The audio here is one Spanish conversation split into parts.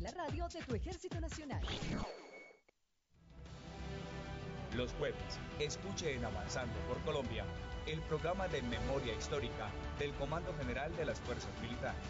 y la radio de tu Ejército Nacional. Los jueves, escuche en Avanzando por Colombia el programa de memoria histórica del Comando General de las Fuerzas Militares.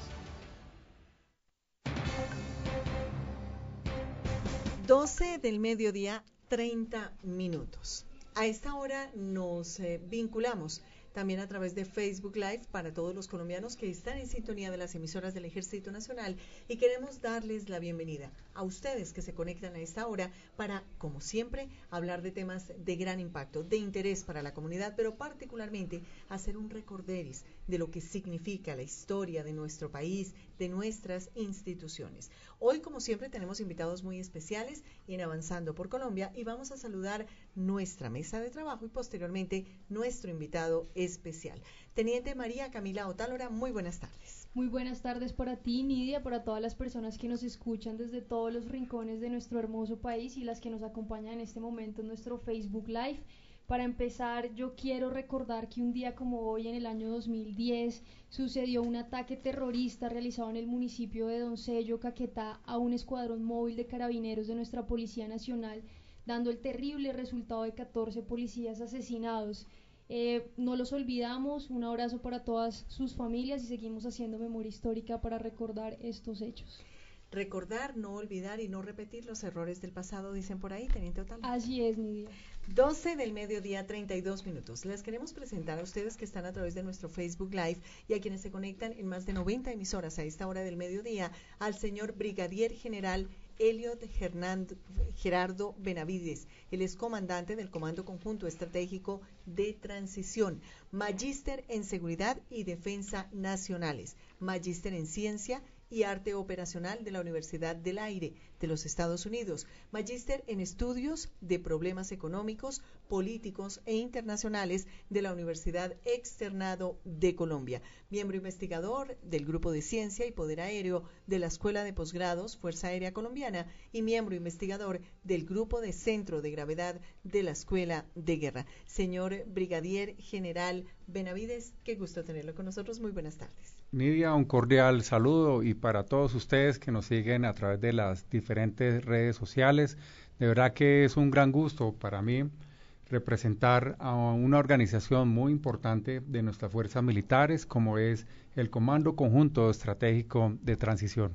12 del mediodía, 30 minutos. A esta hora nos eh, vinculamos también a través de Facebook Live para todos los colombianos que están en sintonía de las emisoras del Ejército Nacional. Y queremos darles la bienvenida a ustedes que se conectan a esta hora para, como siempre, hablar de temas de gran impacto, de interés para la comunidad, pero particularmente hacer un recorderis de lo que significa la historia de nuestro país, de nuestras instituciones. Hoy, como siempre, tenemos invitados muy especiales en Avanzando por Colombia y vamos a saludar nuestra mesa de trabajo y posteriormente nuestro invitado especial. Teniente María Camila Otálora, muy buenas tardes. Muy buenas tardes para ti, Nidia, para todas las personas que nos escuchan desde todos los rincones de nuestro hermoso país y las que nos acompañan en este momento en nuestro Facebook Live. Para empezar, yo quiero recordar que un día como hoy, en el año 2010, sucedió un ataque terrorista realizado en el municipio de Doncello, Caquetá, a un escuadrón móvil de carabineros de nuestra Policía Nacional, dando el terrible resultado de 14 policías asesinados. Eh, no los olvidamos, un abrazo para todas sus familias y seguimos haciendo memoria histórica para recordar estos hechos. Recordar, no olvidar y no repetir los errores del pasado, dicen por ahí, Teniente Otal. Así es, Nidia. 12 del mediodía, 32 minutos. Les queremos presentar a ustedes que están a través de nuestro Facebook Live y a quienes se conectan en más de 90 emisoras a esta hora del mediodía al señor Brigadier General Eliot Gerardo Benavides. Él es comandante del Comando Conjunto Estratégico de Transición, magíster en Seguridad y Defensa Nacionales, magíster en Ciencia y Arte Operacional de la Universidad del Aire de los Estados Unidos, magíster en Estudios de Problemas Económicos, Políticos e Internacionales de la Universidad Externado de Colombia, miembro investigador del Grupo de Ciencia y Poder Aéreo de la Escuela de Posgrados Fuerza Aérea Colombiana y miembro investigador del Grupo de Centro de Gravedad de la Escuela de Guerra. Señor Brigadier General Benavides, qué gusto tenerlo con nosotros. Muy buenas tardes. Nidia, un cordial saludo y para todos ustedes que nos siguen a través de las diferentes redes sociales. De verdad que es un gran gusto para mí representar a una organización muy importante de nuestras fuerzas militares como es el Comando Conjunto Estratégico de Transición.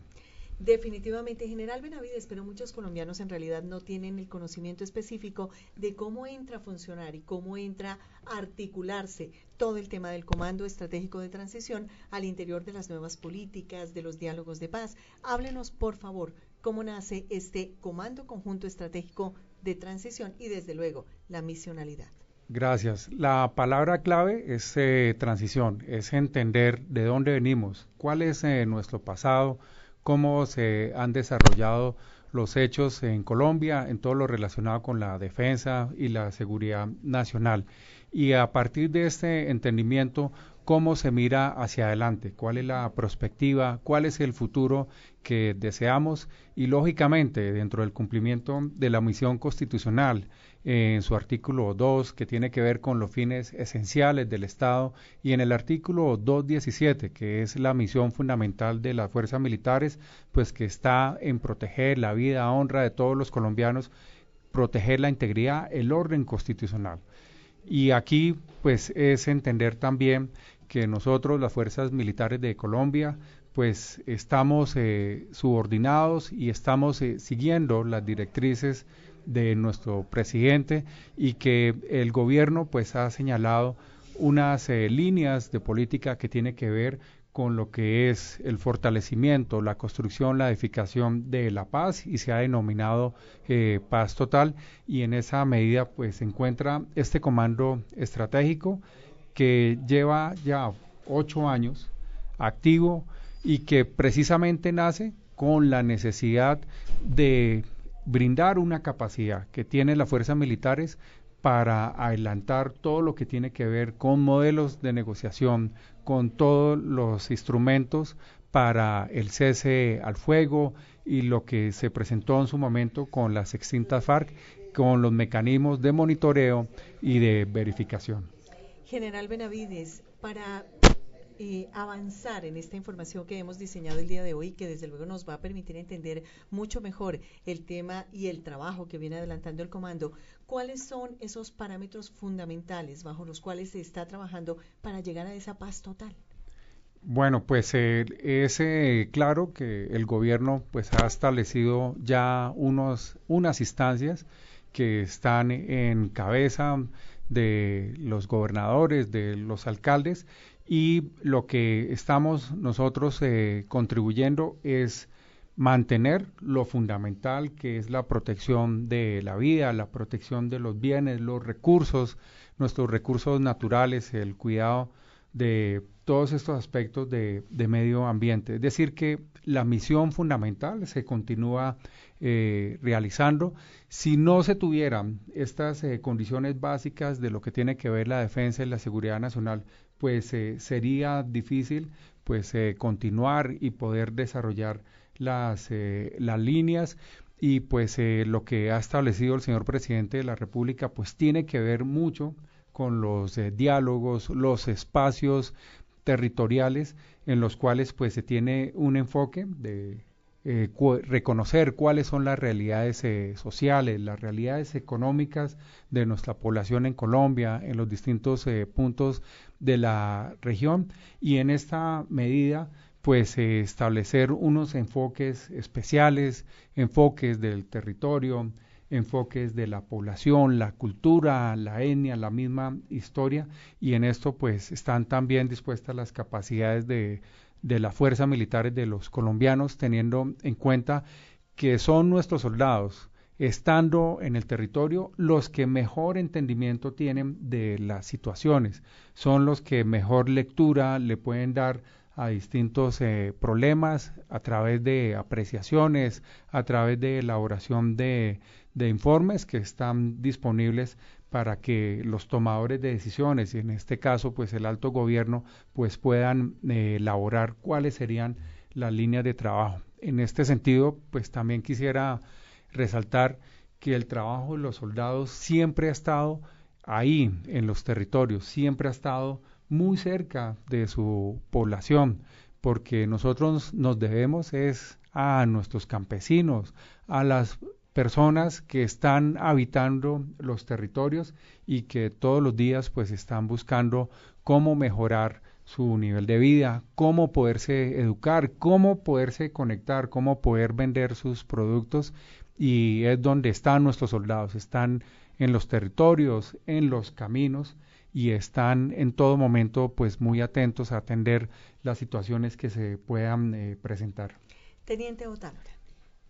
Definitivamente, General Benavides, pero muchos colombianos en realidad no tienen el conocimiento específico de cómo entra a funcionar y cómo entra a articularse todo el tema del Comando Estratégico de Transición al interior de las nuevas políticas, de los diálogos de paz. Háblenos, por favor, cómo nace este Comando Conjunto Estratégico de Transición y, desde luego, la misionalidad. Gracias. La palabra clave es eh, transición, es entender de dónde venimos, cuál es eh, nuestro pasado, cómo se han desarrollado los hechos en Colombia en todo lo relacionado con la defensa y la seguridad nacional. Y a partir de este entendimiento, cómo se mira hacia adelante, cuál es la perspectiva, cuál es el futuro que deseamos y lógicamente dentro del cumplimiento de la misión constitucional en su artículo 2 que tiene que ver con los fines esenciales del Estado y en el artículo 217 que es la misión fundamental de las fuerzas militares pues que está en proteger la vida, honra de todos los colombianos, proteger la integridad, el orden constitucional. Y aquí pues es entender también que nosotros, las fuerzas militares de Colombia, pues estamos eh, subordinados y estamos eh, siguiendo las directrices de nuestro presidente y que el gobierno pues ha señalado unas eh, líneas de política que tiene que ver con lo que es el fortalecimiento, la construcción, la edificación de la paz y se ha denominado paz total. Y en esa medida pues se encuentra este comando estratégico que lleva ya ocho años activo y que precisamente nace con la necesidad de brindar una capacidad que tienen las fuerzas militares para adelantar todo lo que tiene que ver con modelos de negociación, con todos los instrumentos para el cese al fuego y lo que se presentó en su momento con las extintas FARC, con los mecanismos de monitoreo y de verificación. General Benavides, para eh, avanzar en esta información que hemos diseñado el día de hoy, que desde luego nos va a permitir entender mucho mejor el tema y el trabajo que viene adelantando el comando, ¿cuáles son esos parámetros fundamentales bajo los cuales se está trabajando para llegar a esa paz total? Bueno, pues eh, es eh, claro que el gobierno pues ha establecido ya unos, unas instancias que están en cabeza de los gobernadores, de los alcaldes, y lo que estamos nosotros eh, contribuyendo es mantener lo fundamental que es la protección de la vida, la protección de los bienes, los recursos, nuestros recursos naturales, el cuidado de todos estos aspectos de, medio ambiente. Es decir, que la misión fundamental se continúa eh, realizando. Si no se tuvieran estas eh, condiciones básicas de lo que tiene que ver la defensa y la seguridad nacional, pues eh, sería difícil pues continuar y poder desarrollar las, las líneas. Y pues lo que ha establecido el señor presidente de la República pues tiene que ver mucho con los diálogos, los espacios territoriales en los cuales pues se tiene un enfoque de eh, reconocer cuáles son las realidades eh, sociales, las realidades económicas de nuestra población en Colombia, en los distintos eh, puntos de la región y en esta medida pues establecer unos enfoques especiales, enfoques del territorio, enfoques de la población, la cultura, la etnia, la misma historia, y en esto pues están también dispuestas las capacidades de, de las fuerzas militares de los colombianos, teniendo en cuenta que son nuestros soldados, estando en el territorio, los que mejor entendimiento tienen de las situaciones, son los que mejor lectura le pueden dar a distintos eh, problemas a través de apreciaciones, a través de elaboración de, informes que están disponibles para que los tomadores de decisiones, y en este caso pues el alto gobierno, pues puedan eh, elaborar cuáles serían las líneas de trabajo. En este sentido, pues también quisiera resaltar que el trabajo de los soldados siempre ha estado ahí en los territorios, siempre ha estado muy cerca de su población, porque nosotros nos debemos es a nuestros campesinos, a las personas que están habitando los territorios y que todos los días pues están buscando cómo mejorar su nivel de vida, cómo poderse educar, cómo poderse conectar, cómo poder vender sus productos y es donde están nuestros soldados, están en los territorios, en los caminos y están en todo momento pues muy atentos a atender las situaciones que se puedan eh, presentar. Teniente Otálora.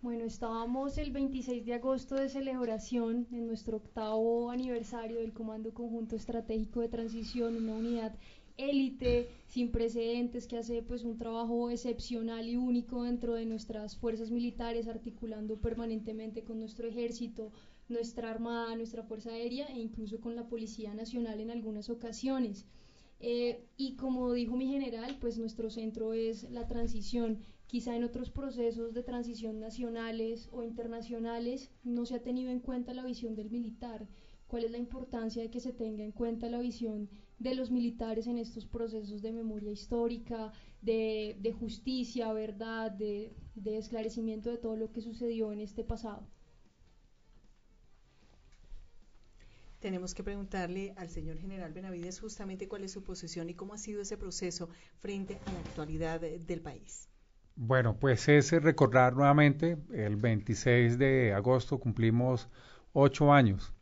Bueno, estábamos el 26 de agosto de celebración en nuestro octavo aniversario del Comando Conjunto Estratégico de Transición, una unidad élite sin precedentes que hace pues un trabajo excepcional y único dentro de nuestras fuerzas militares articulando permanentemente con nuestro ejército, nuestra armada, nuestra fuerza aérea e incluso con la Policía Nacional en algunas ocasiones. Eh, y como dijo mi general, pues nuestro centro es la transición Quizá en otros procesos de transición nacionales o internacionales no se ha tenido en cuenta la visión del militar. ¿Cuál es la importancia de que se tenga en cuenta la visión de los militares en estos procesos de memoria histórica, de, justicia, verdad, de, de esclarecimiento de todo lo que sucedió en este pasado? tenemos que preguntarle al señor general Benavides justamente cuál es su posición y cómo ha sido ese proceso frente a la actualidad del país. Bueno, pues es recordar nuevamente, el 26 de agosto cumplimos ocho años.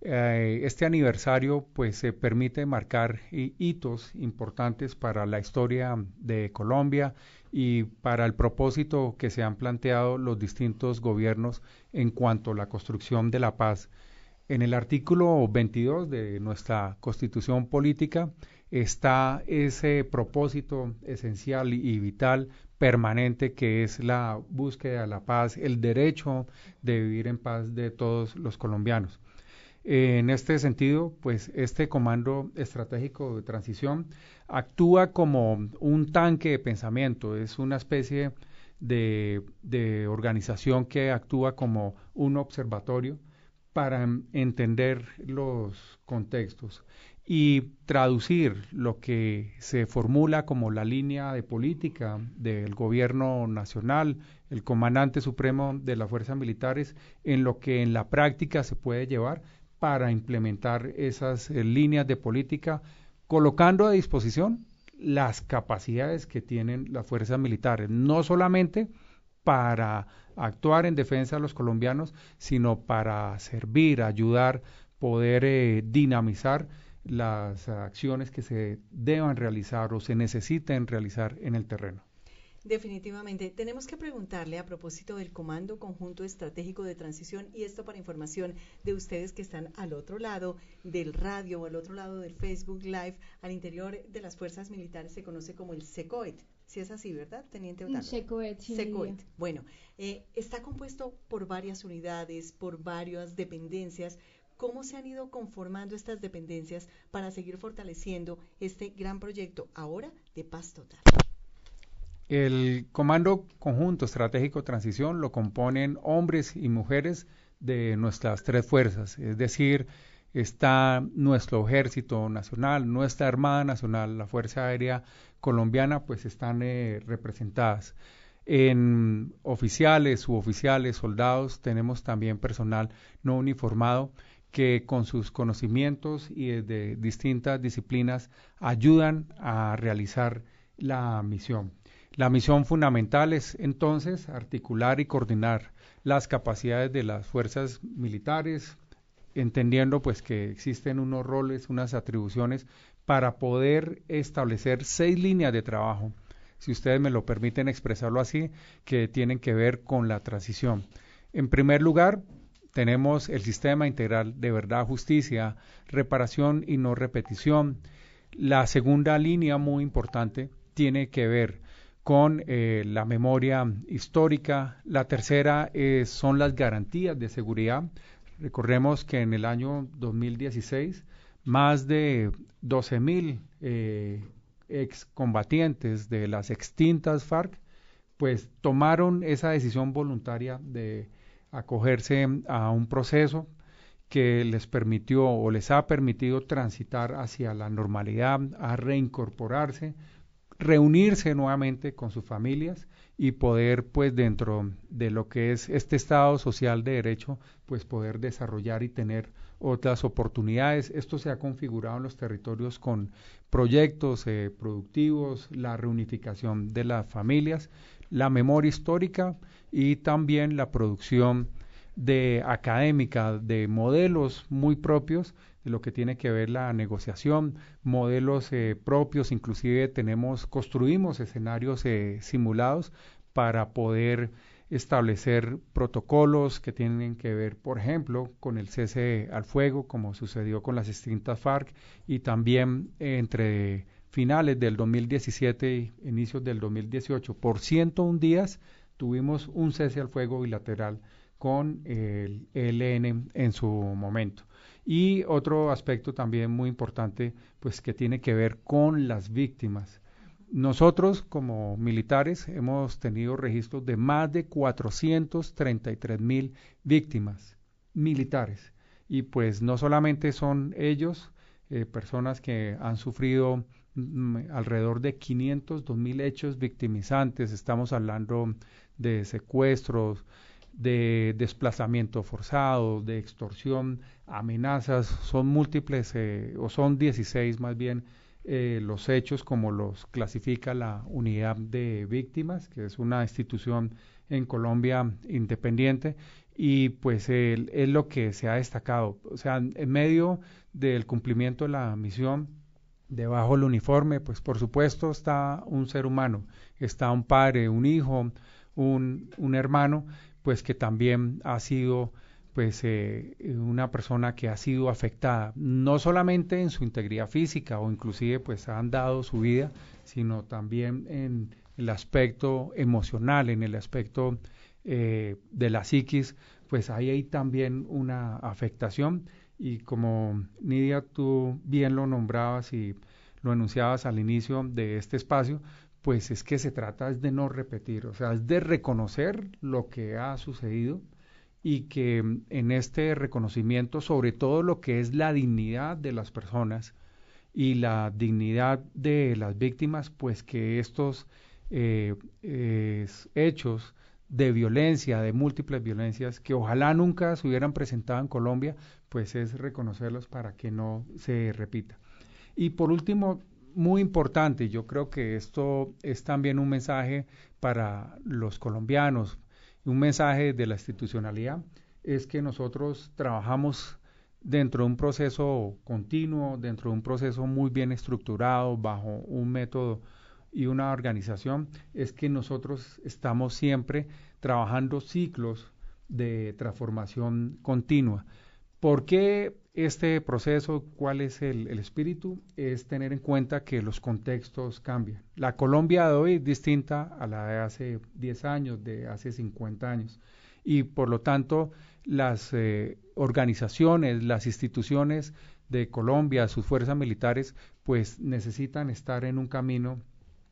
Eh, este aniversario pues se permite marcar hitos importantes para la historia de Colombia y para el propósito que se han planteado los distintos gobiernos en cuanto a la construcción de la paz. En el artículo 22 de nuestra constitución política está ese propósito esencial y vital permanente que es la búsqueda de la paz, el derecho de vivir en paz de todos los colombianos. En este sentido, pues este comando estratégico de transición actúa como un tanque de pensamiento, es una especie de, de organización que actúa como un observatorio para entender los contextos y traducir lo que se formula como la línea de política del gobierno nacional, el comandante supremo de las fuerzas militares, en lo que en la práctica se puede llevar para implementar esas eh, líneas de política, colocando a disposición las capacidades que tienen las fuerzas militares, no solamente para actuar en defensa de los colombianos, sino para servir, ayudar, poder eh, dinamizar las acciones que se deban realizar o se necesiten realizar en el terreno. Definitivamente. Tenemos que preguntarle a propósito del Comando Conjunto Estratégico de Transición, y esto para información de ustedes que están al otro lado del radio o al otro lado del Facebook Live, al interior de las fuerzas militares se conoce como el SECOET. Si es así, ¿verdad, Teniente Otávio? SECOET, sí. SECOET. Bueno, eh, está compuesto por varias unidades, por varias dependencias. ¿Cómo se han ido conformando estas dependencias para seguir fortaleciendo este gran proyecto ahora de paz total? El Comando Conjunto Estratégico Transición lo componen hombres y mujeres de nuestras tres fuerzas, es decir, está nuestro Ejército Nacional, nuestra Armada Nacional, la Fuerza Aérea Colombiana, pues están eh, representadas. En oficiales, suboficiales, soldados, tenemos también personal no uniformado que con sus conocimientos y de distintas disciplinas ayudan a realizar la misión. La misión fundamental es entonces articular y coordinar las capacidades de las fuerzas militares, entendiendo pues que existen unos roles, unas atribuciones para poder establecer seis líneas de trabajo, si ustedes me lo permiten expresarlo así, que tienen que ver con la transición. En primer lugar, tenemos el sistema integral de verdad, justicia, reparación y no repetición. La segunda línea muy importante tiene que ver con eh, la memoria histórica. La tercera eh, son las garantías de seguridad. Recordemos que en el año 2016 más de 12.000 mil eh, excombatientes de las extintas FARC pues tomaron esa decisión voluntaria de acogerse a un proceso que les permitió o les ha permitido transitar hacia la normalidad, a reincorporarse, reunirse nuevamente con sus familias y poder pues dentro de lo que es este estado social de derecho pues poder desarrollar y tener otras oportunidades. Esto se ha configurado en los territorios con proyectos eh, productivos, la reunificación de las familias, la memoria histórica y también la producción de académica de modelos muy propios de lo que tiene que ver la negociación, modelos eh, propios, inclusive tenemos, construimos escenarios eh, simulados para poder establecer protocolos que tienen que ver, por ejemplo, con el cese al fuego, como sucedió con las distintas FARC, y también entre finales del 2017 y inicios del 2018, por 101 días tuvimos un cese al fuego bilateral con el ELN en su momento. Y otro aspecto también muy importante, pues que tiene que ver con las víctimas. Nosotros como militares hemos tenido registros de más de 433 mil víctimas militares. Y pues no solamente son ellos, eh, personas que han sufrido mm, alrededor de 502 mil hechos victimizantes, estamos hablando de secuestros, de desplazamiento forzado, de extorsión, amenazas, son múltiples eh, o son 16 más bien eh, los hechos como los clasifica la unidad de víctimas, que es una institución en Colombia independiente y pues es lo que se ha destacado. O sea, en medio del cumplimiento de la misión, debajo del uniforme, pues por supuesto está un ser humano, está un padre, un hijo, un, un hermano, pues que también ha sido pues eh, una persona que ha sido afectada no solamente en su integridad física o inclusive pues han dado su vida sino también en el aspecto emocional en el aspecto eh, de la psiquis pues ahí hay también una afectación. Y como Nidia tú bien lo nombrabas y lo enunciabas al inicio de este espacio pues es que se trata de no repetir, o sea, es de reconocer lo que ha sucedido y que en este reconocimiento, sobre todo lo que es la dignidad de las personas, y la dignidad de las víctimas, pues que estos eh, hechos de violencia, de múltiples violencias, que ojalá nunca se hubieran presentado en Colombia, pues es reconocerlos para que no se repita. Y por último, muy importante, yo creo que esto es también un mensaje para los colombianos, un mensaje de la institucionalidad, es que nosotros trabajamos dentro de un proceso continuo, dentro de un proceso muy bien estructurado, bajo un método y una organización, es que nosotros estamos siempre trabajando ciclos de transformación continua. ¿Por qué este proceso, cuál es el, espíritu? Es tener en cuenta que los contextos cambian. La Colombia de hoy es distinta a la de hace 10 años, de hace 50 años. Y por lo tanto, las eh, organizaciones, las instituciones de Colombia, sus fuerzas militares, pues necesitan estar en un camino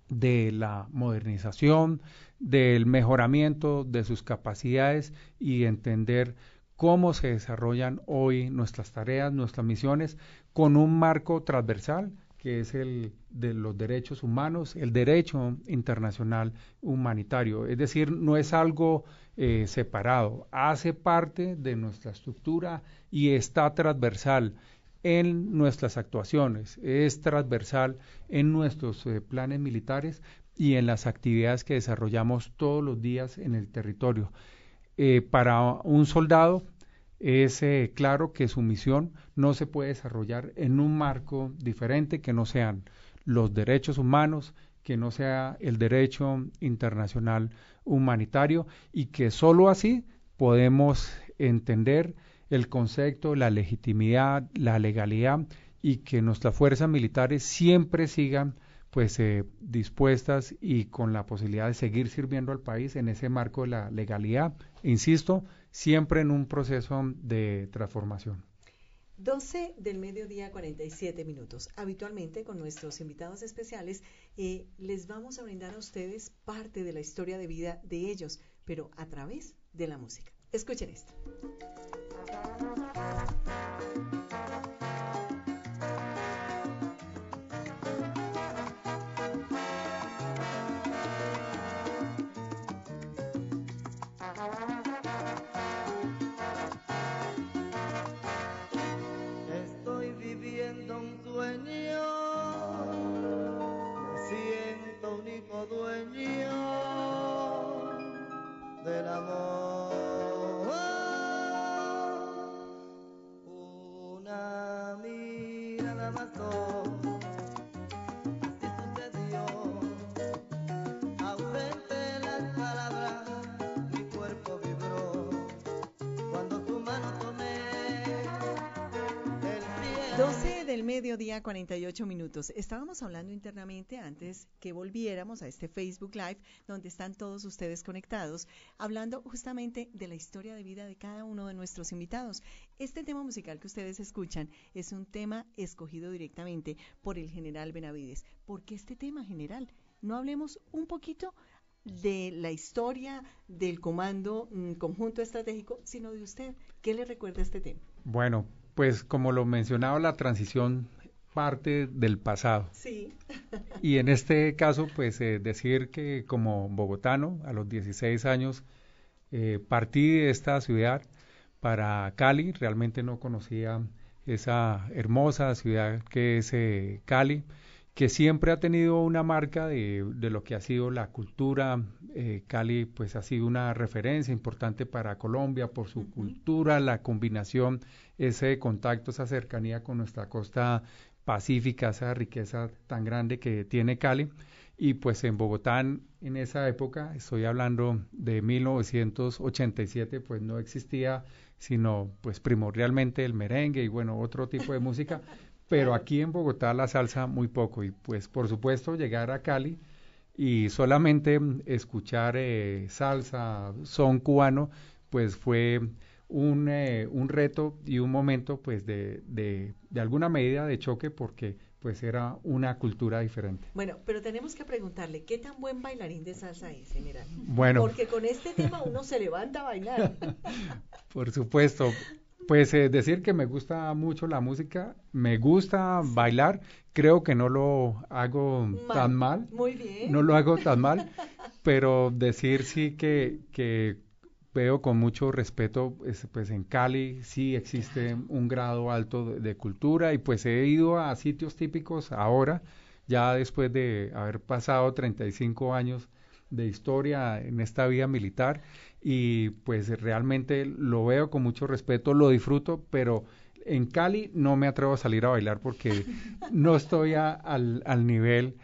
de la modernización, del mejoramiento de sus capacidades y entender cómo se desarrollan hoy nuestras tareas, nuestras misiones, con un marco transversal que es el de los derechos humanos, el derecho internacional humanitario. Es decir, no es algo eh, separado, hace parte de nuestra estructura y está transversal en nuestras actuaciones, es transversal en nuestros eh, planes militares y en las actividades que desarrollamos todos los días en el territorio. Eh, para un soldado es eh, claro que su misión no se puede desarrollar en un marco diferente que no sean los derechos humanos, que no sea el derecho internacional humanitario y que sólo así podemos entender el concepto, la legitimidad, la legalidad y que nuestras fuerzas militares siempre sigan pues eh, dispuestas y con la posibilidad de seguir sirviendo al país en ese marco de la legalidad, insisto, siempre en un proceso de transformación. 12 del mediodía 47 minutos. Habitualmente con nuestros invitados especiales eh, les vamos a brindar a ustedes parte de la historia de vida de ellos, pero a través de la música. Escuchen esto. Mediodía, 48 minutos. Estábamos hablando internamente antes que volviéramos a este Facebook Live, donde están todos ustedes conectados, hablando justamente de la historia de vida de cada uno de nuestros invitados. Este tema musical que ustedes escuchan es un tema escogido directamente por el general Benavides. ¿Por qué este tema general? No hablemos un poquito de la historia del comando mm, conjunto estratégico, sino de usted. ¿Qué le recuerda este tema? Bueno, pues como lo mencionaba, la transición parte del pasado. Sí. y en este caso, pues eh, decir que como bogotano, a los 16 años, eh, partí de esta ciudad para Cali, realmente no conocía esa hermosa ciudad que es eh, Cali, que siempre ha tenido una marca de, de lo que ha sido la cultura. Cali pues ha sido una referencia importante para Colombia por su cultura, la combinación ese contacto, esa cercanía con nuestra costa pacífica, esa riqueza tan grande que tiene Cali. Y pues en Bogotá, en esa época, estoy hablando de 1987, pues no existía sino pues primordialmente el merengue y bueno, otro tipo de música, pero aquí en Bogotá la salsa muy poco y pues por supuesto llegar a Cali y solamente escuchar eh, salsa, son cubano, pues fue un, eh, un reto y un momento pues de, de, de, alguna medida de choque porque pues era una cultura diferente. Bueno, pero tenemos que preguntarle, ¿qué tan buen bailarín de salsa es, general? Bueno. Porque con este tema uno se levanta a bailar. Por supuesto. Pues eh, decir que me gusta mucho la música, me gusta bailar, creo que no lo hago tan mal. Muy bien. No lo hago tan mal, pero decir sí que, que veo con mucho respeto, pues, pues en Cali sí existe un grado alto de, de, cultura y pues he ido a sitios típicos ahora, ya después de haber pasado 35 años de historia en esta vida militar y pues realmente lo veo con mucho respeto, lo disfruto, pero en Cali no me atrevo a salir a bailar porque no estoy a, al, al, nivel,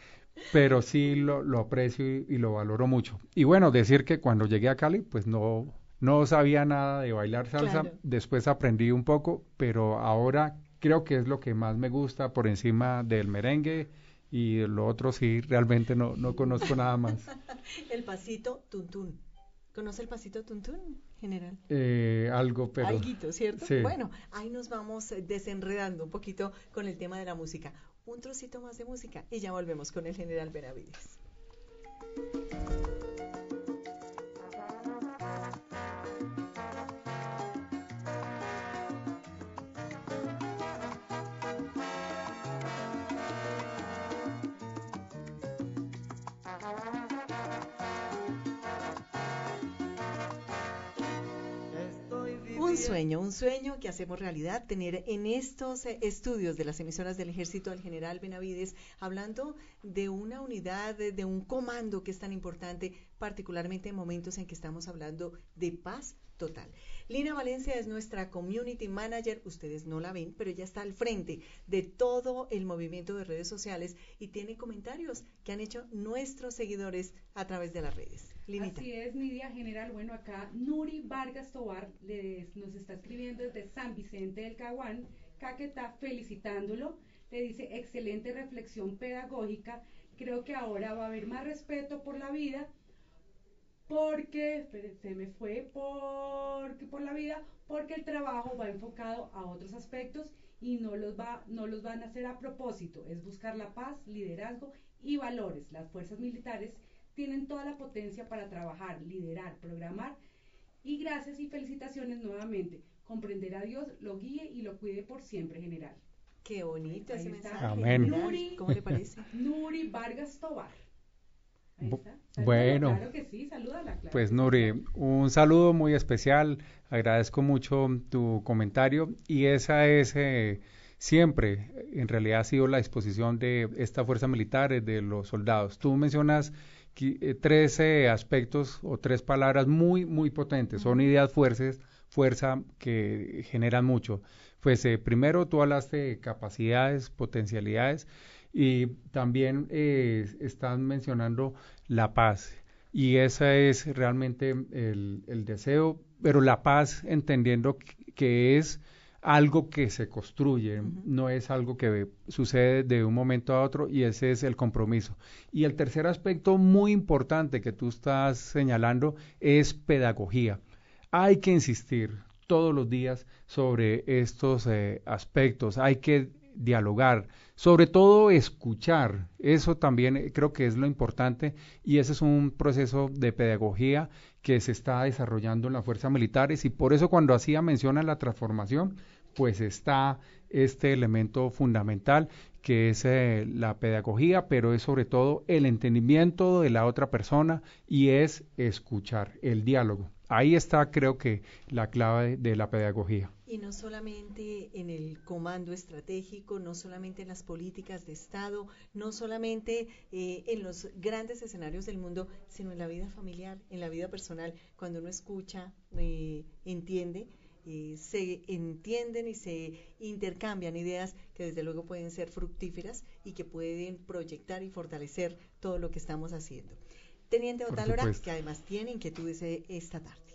pero sí lo, lo aprecio y, y, lo valoro mucho. Y bueno, decir que cuando llegué a Cali, pues no, no sabía nada de bailar salsa, claro. después aprendí un poco, pero ahora creo que es lo que más me gusta por encima del merengue y lo otro sí, realmente no, no conozco nada más. el pasito tuntún. ¿Conoce el pasito tuntún, general? Eh, algo, pero... Alguito, ¿cierto? Sí. Bueno, ahí nos vamos desenredando un poquito con el tema de la música. Un trocito más de música y ya volvemos con el general Benavides. Sueño, un sueño que hacemos realidad, tener en estos estudios de las emisoras del ejército del general Benavides, hablando de una unidad, de, un comando que es tan importante, particularmente en momentos en que estamos hablando de paz total. Lina Valencia es nuestra community manager, ustedes no la ven, pero ella está al frente de todo el movimiento de redes sociales y tiene comentarios que han hecho nuestros seguidores a través de las redes. Linita. Así es, Nidia General. Bueno, acá Nuri Vargas Tobar les, nos está escribiendo desde San Vicente del Caguán, Caquetá, felicitándolo. Le dice, excelente reflexión pedagógica. Creo que ahora va a haber más respeto por la vida, porque, se me fue, porque por la vida, porque el trabajo va enfocado a otros aspectos y no los, va, no los van a hacer a propósito. Es buscar la paz, liderazgo y valores. Las fuerzas militares tienen toda la potencia para trabajar, liderar, programar y gracias y felicitaciones nuevamente. Comprender a Dios, lo guíe y lo cuide por siempre, general. Qué bonito Ahí ese está. mensaje. Amén. Nuri. ¿Cómo le parece? Nuri Vargas Tobar. Ahí está. Bueno. Claro que Pues. Nuri, un saludo muy especial, agradezco mucho tu comentario y esa es eh, siempre, en realidad ha sido la disposición de esta fuerza militar, eh, de los soldados. Tú mencionas eh, tres eh, aspectos o tres palabras muy, muy potentes, son ideas fuertes, fuerza que generan mucho. Pues eh, primero tú hablaste de capacidades, potencialidades y también eh, están mencionando la paz. Y ese es realmente el, el deseo, pero la paz entendiendo que- que es algo que se construye, no es algo que sucede de un momento a otro y ese es el compromiso. Y el tercer aspecto muy importante que tú estás señalando es pedagogía. Hay que insistir todos los días sobre estos eh, aspectos, hay que dialogar, sobre todo escuchar, eso también creo que es lo importante y ese es un proceso de pedagogía que se está desarrollando en las fuerzas militares y por eso cuando hacía mención a la transformación, pues está este elemento fundamental que es eh, la pedagogía, pero es sobre todo el entendimiento de la otra persona y es escuchar, el diálogo. Ahí está creo que la clave de la pedagogía. Y no solamente en el comando estratégico, no solamente en las políticas de Estado, no solamente eh, en los grandes escenarios del mundo, sino en la vida familiar, en la vida personal. Cuando uno escucha, eh, entiende, eh, se entienden y se intercambian ideas que desde luego pueden ser fructíferas y que pueden proyectar y fortalecer todo lo que estamos haciendo. Teniente supuesto. que además tiene inquietudes eh, esta tarde.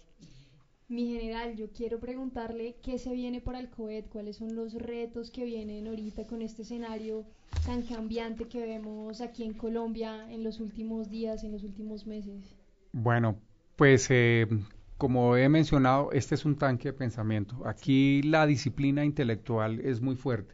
Mi general, yo quiero preguntarle qué se viene para el COET, cuáles son los retos que vienen ahorita con este escenario tan cambiante que vemos aquí en Colombia en los últimos días, en los últimos meses. Bueno, pues eh, como he mencionado, este es un tanque de pensamiento. Aquí la disciplina intelectual es muy fuerte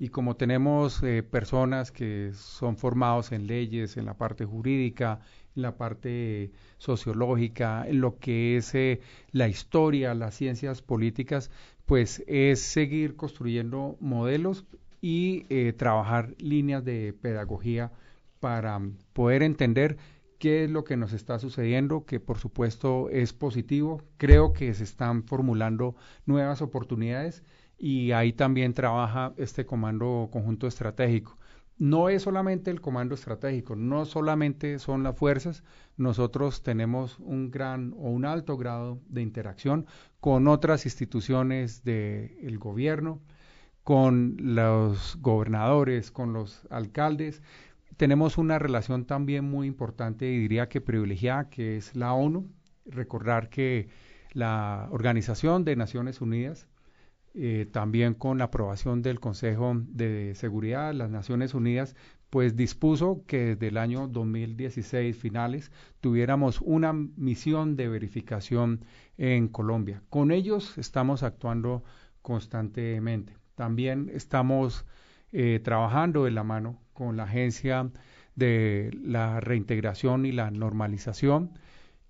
y como tenemos eh, personas que son formados en leyes, en la parte jurídica, en la parte sociológica, en lo que es eh, la historia, las ciencias políticas, pues es seguir construyendo modelos y eh, trabajar líneas de pedagogía para poder entender qué es lo que nos está sucediendo, que por supuesto es positivo. Creo que se están formulando nuevas oportunidades y ahí también trabaja este comando conjunto estratégico. No es solamente el comando estratégico, no solamente son las fuerzas, nosotros tenemos un gran o un alto grado de interacción con otras instituciones del gobierno, con los gobernadores, con los alcaldes, tenemos una relación también muy importante y diría que privilegiada, que es la ONU. Recordar que la Organización de Naciones Unidas, eh, también con la aprobación del Consejo de Seguridad de las Naciones Unidas, pues dispuso que desde el año 2016 finales tuviéramos una misión de verificación en Colombia. Con ellos estamos actuando constantemente. También estamos eh, trabajando de la mano con la Agencia de la Reintegración y la Normalización,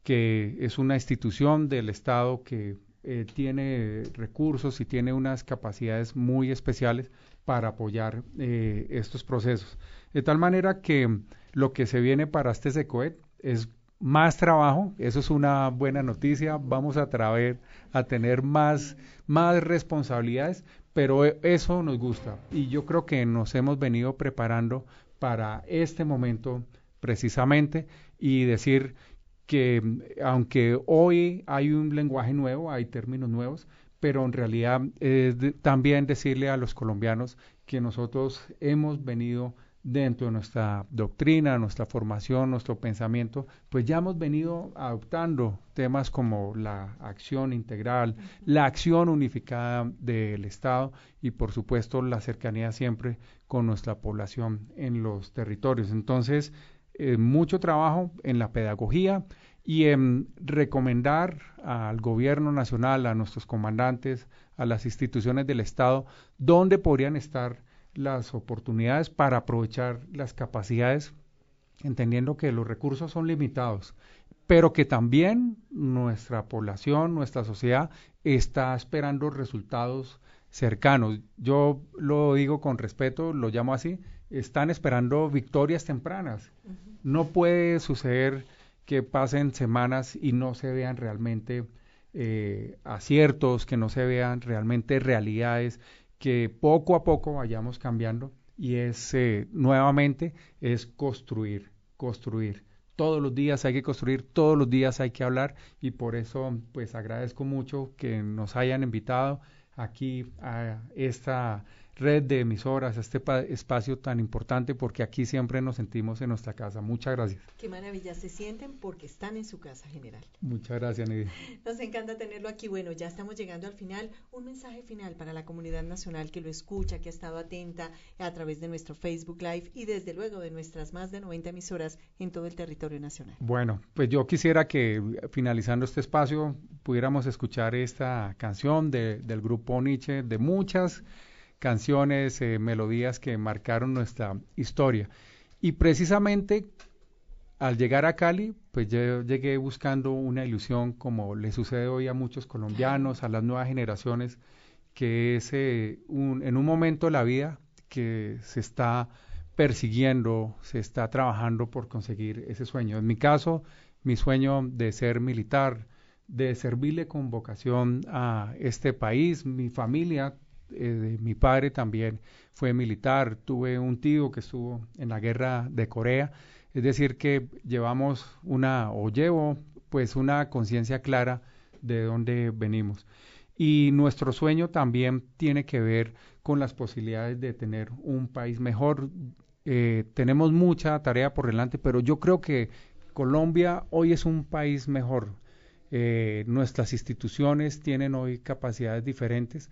que es una institución del Estado que eh, tiene recursos y tiene unas capacidades muy especiales para apoyar eh, estos procesos. De tal manera que lo que se viene para este SECOET es más trabajo, eso es una buena noticia, vamos a, traer, a tener más, más responsabilidades, pero e, eso nos gusta y yo creo que nos hemos venido preparando para este momento precisamente y decir que aunque hoy hay un lenguaje nuevo, hay términos nuevos, pero en realidad es también decirle a los colombianos que nosotros hemos venido dentro de nuestra doctrina, nuestra formación, nuestro pensamiento, pues ya hemos venido adoptando temas como la acción integral, la acción unificada del Estado y por supuesto la cercanía siempre con nuestra población en los territorios. Entonces, eh, mucho trabajo en la pedagogía y en recomendar al gobierno nacional, a nuestros comandantes, a las instituciones del Estado, dónde podrían estar las oportunidades para aprovechar las capacidades, entendiendo que los recursos son limitados, pero que también nuestra población, nuestra sociedad está esperando resultados cercanos. Yo lo digo con respeto, lo llamo así, están esperando victorias tempranas. No puede suceder que pasen semanas y no se vean realmente eh, aciertos, que no se vean realmente realidades que poco a poco vayamos cambiando y es eh, nuevamente es construir, construir. Todos los días hay que construir, todos los días hay que hablar y por eso pues agradezco mucho que nos hayan invitado aquí a esta red de emisoras, este espacio tan importante, porque aquí siempre nos sentimos en nuestra casa. Muchas gracias. Qué maravilla, se sienten porque están en su casa general. Muchas gracias, Nidia. Nos encanta tenerlo aquí. Bueno, ya estamos llegando al final. Un mensaje final para la comunidad nacional que lo escucha, que ha estado atenta a través de nuestro Facebook Live y desde luego de nuestras más de 90 emisoras en todo el territorio nacional. Bueno, pues yo quisiera que finalizando este espacio pudiéramos escuchar esta canción de, del grupo Nietzsche, de muchas canciones, eh, melodías que marcaron nuestra historia. Y precisamente al llegar a Cali, pues yo llegué buscando una ilusión como le sucede hoy a muchos colombianos, a las nuevas generaciones, que es eh, un, en un momento de la vida que se está persiguiendo, se está trabajando por conseguir ese sueño. En mi caso, mi sueño de ser militar, de servirle con vocación a este país, mi familia eh, mi padre también fue militar, tuve un tío que estuvo en la guerra de Corea, es decir, que llevamos una, o llevo pues una conciencia clara de dónde venimos. Y nuestro sueño también tiene que ver con las posibilidades de tener un país mejor. Eh, tenemos mucha tarea por delante, pero yo creo que Colombia hoy es un país mejor. Eh, nuestras instituciones tienen hoy capacidades diferentes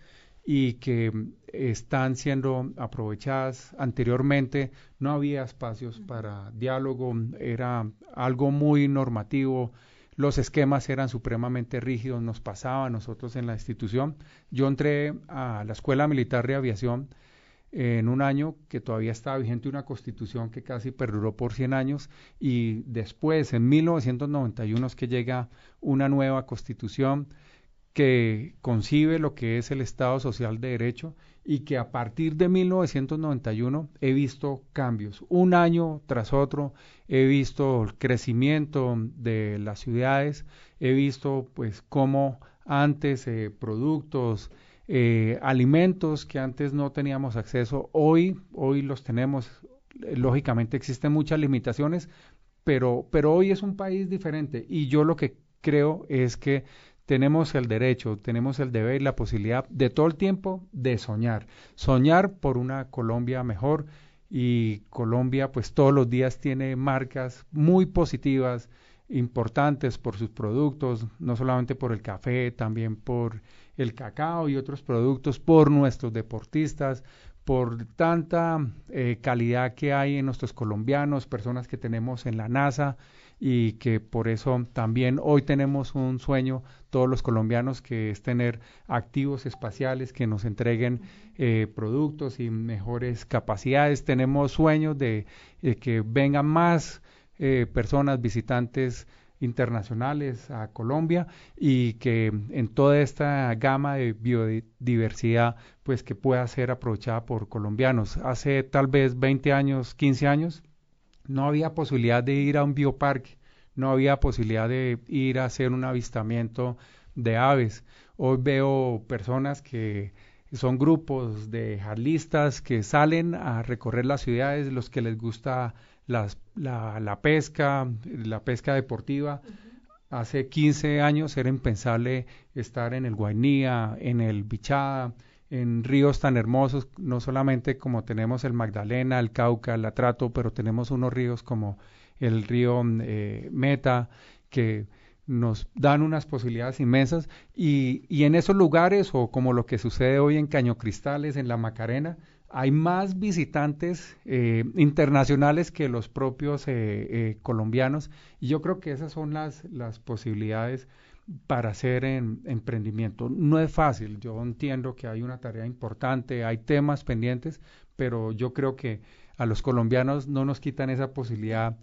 y que están siendo aprovechadas. Anteriormente no había espacios para diálogo, era algo muy normativo, los esquemas eran supremamente rígidos, nos pasaba a nosotros en la institución. Yo entré a la Escuela Militar de Aviación en un año que todavía estaba vigente una constitución que casi perduró por 100 años y después, en 1991, es que llega una nueva constitución que concibe lo que es el Estado Social de Derecho y que a partir de 1991 he visto cambios. Un año tras otro he visto el crecimiento de las ciudades, he visto pues cómo antes eh, productos, eh, alimentos que antes no teníamos acceso, hoy, hoy los tenemos. Lógicamente existen muchas limitaciones, pero, pero hoy es un país diferente y yo lo que creo es que tenemos el derecho, tenemos el deber y la posibilidad de todo el tiempo de soñar, soñar por una Colombia mejor y Colombia pues todos los días tiene marcas muy positivas, importantes por sus productos, no solamente por el café, también por el cacao y otros productos, por nuestros deportistas, por tanta eh, calidad que hay en nuestros colombianos, personas que tenemos en la NASA, y que por eso también hoy tenemos un sueño todos los colombianos que es tener activos espaciales que nos entreguen eh, productos y mejores capacidades. Tenemos sueños de que vengan más eh, personas visitantes internacionales a Colombia y que en toda esta gama de biodiversidad pues que pueda ser aprovechada por colombianos. Hace tal vez 20 años, 15 años, no había posibilidad de ir a un bioparque, no había posibilidad de ir a hacer un avistamiento de aves. Hoy veo personas que son grupos de jarlistas que salen a recorrer las ciudades, los que les gusta la, la, pesca, la pesca deportiva. Hace 15 años era impensable estar en el Guainía, en el Bichada, en ríos tan hermosos, no solamente como tenemos el Magdalena, el Cauca, el Atrato, pero tenemos unos ríos como el río eh, Meta, que nos dan unas posibilidades inmensas y, y, en esos lugares o como lo que sucede hoy en Caño Cristales, en la Macarena, hay más visitantes eh, internacionales que los propios eh, colombianos y yo creo que esas son las, las posibilidades para hacer en, emprendimiento. No es fácil, yo entiendo que hay una tarea importante, hay temas pendientes, pero yo creo que a los colombianos no nos quitan esa posibilidad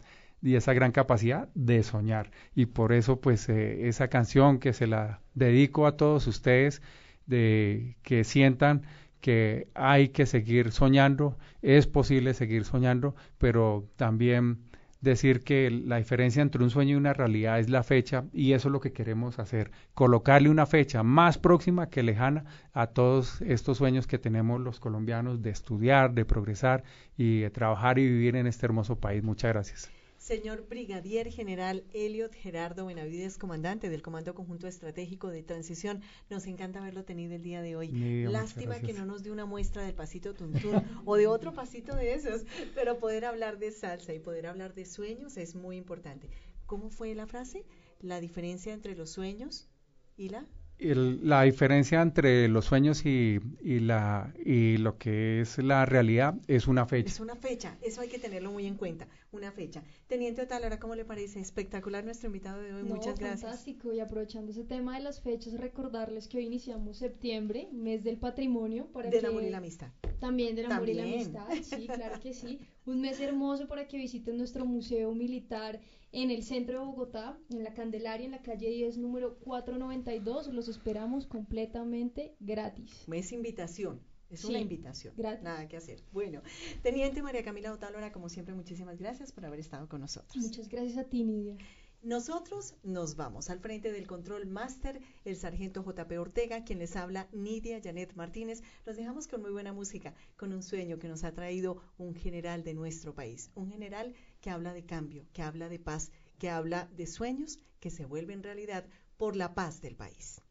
y esa gran capacidad de soñar. Y por eso, pues, eh, esa canción que se la dedico a todos ustedes, de que sientan que hay que seguir soñando, es posible seguir soñando, pero también decir que la diferencia entre un sueño y una realidad es la fecha y eso es lo que queremos hacer, colocarle una fecha más próxima que lejana a todos estos sueños que tenemos los colombianos de estudiar, de progresar y de trabajar y vivir en este hermoso país. Muchas gracias. Señor Brigadier General Elliot Gerardo Benavides, comandante del Comando Conjunto Estratégico de Transición, nos encanta haberlo tenido el día de hoy. Lástima que no nos dio una muestra del pasito tuntún o de otro pasito de esos, pero poder hablar de salsa y poder hablar de sueños es muy importante. ¿Cómo fue la frase? La diferencia entre los sueños y la la diferencia entre los sueños y, y, la, y lo que es la realidad es una fecha. Es una fecha, eso hay que tenerlo muy en cuenta, una fecha. Teniente Otalora, ¿cómo le parece? Espectacular nuestro invitado de hoy, muchas gracias. Fantástico, y aprovechando ese tema de las fechas, recordarles que hoy iniciamos septiembre, mes del patrimonio. Para del amor y la amistad. También del amor y la amistad, sí, claro que sí. Un mes hermoso para que visiten nuestro museo militar en el centro de Bogotá, en la Candelaria, en la calle 10, número 492. Los esperamos completamente gratis. Es invitación. Es una invitación. Gratis. Nada que hacer. Bueno, Teniente María Camila Otálora, como siempre, muchísimas gracias por haber estado con nosotros. Muchas gracias a ti, Nidia. Nosotros nos vamos al frente del control máster, el sargento JP Ortega, quien les habla, Nidia Janet Martínez. Los dejamos con muy buena música, con un sueño que nos ha traído un general de nuestro país, un general que habla de cambio, que habla de paz, que habla de sueños que se vuelven realidad por la paz del país.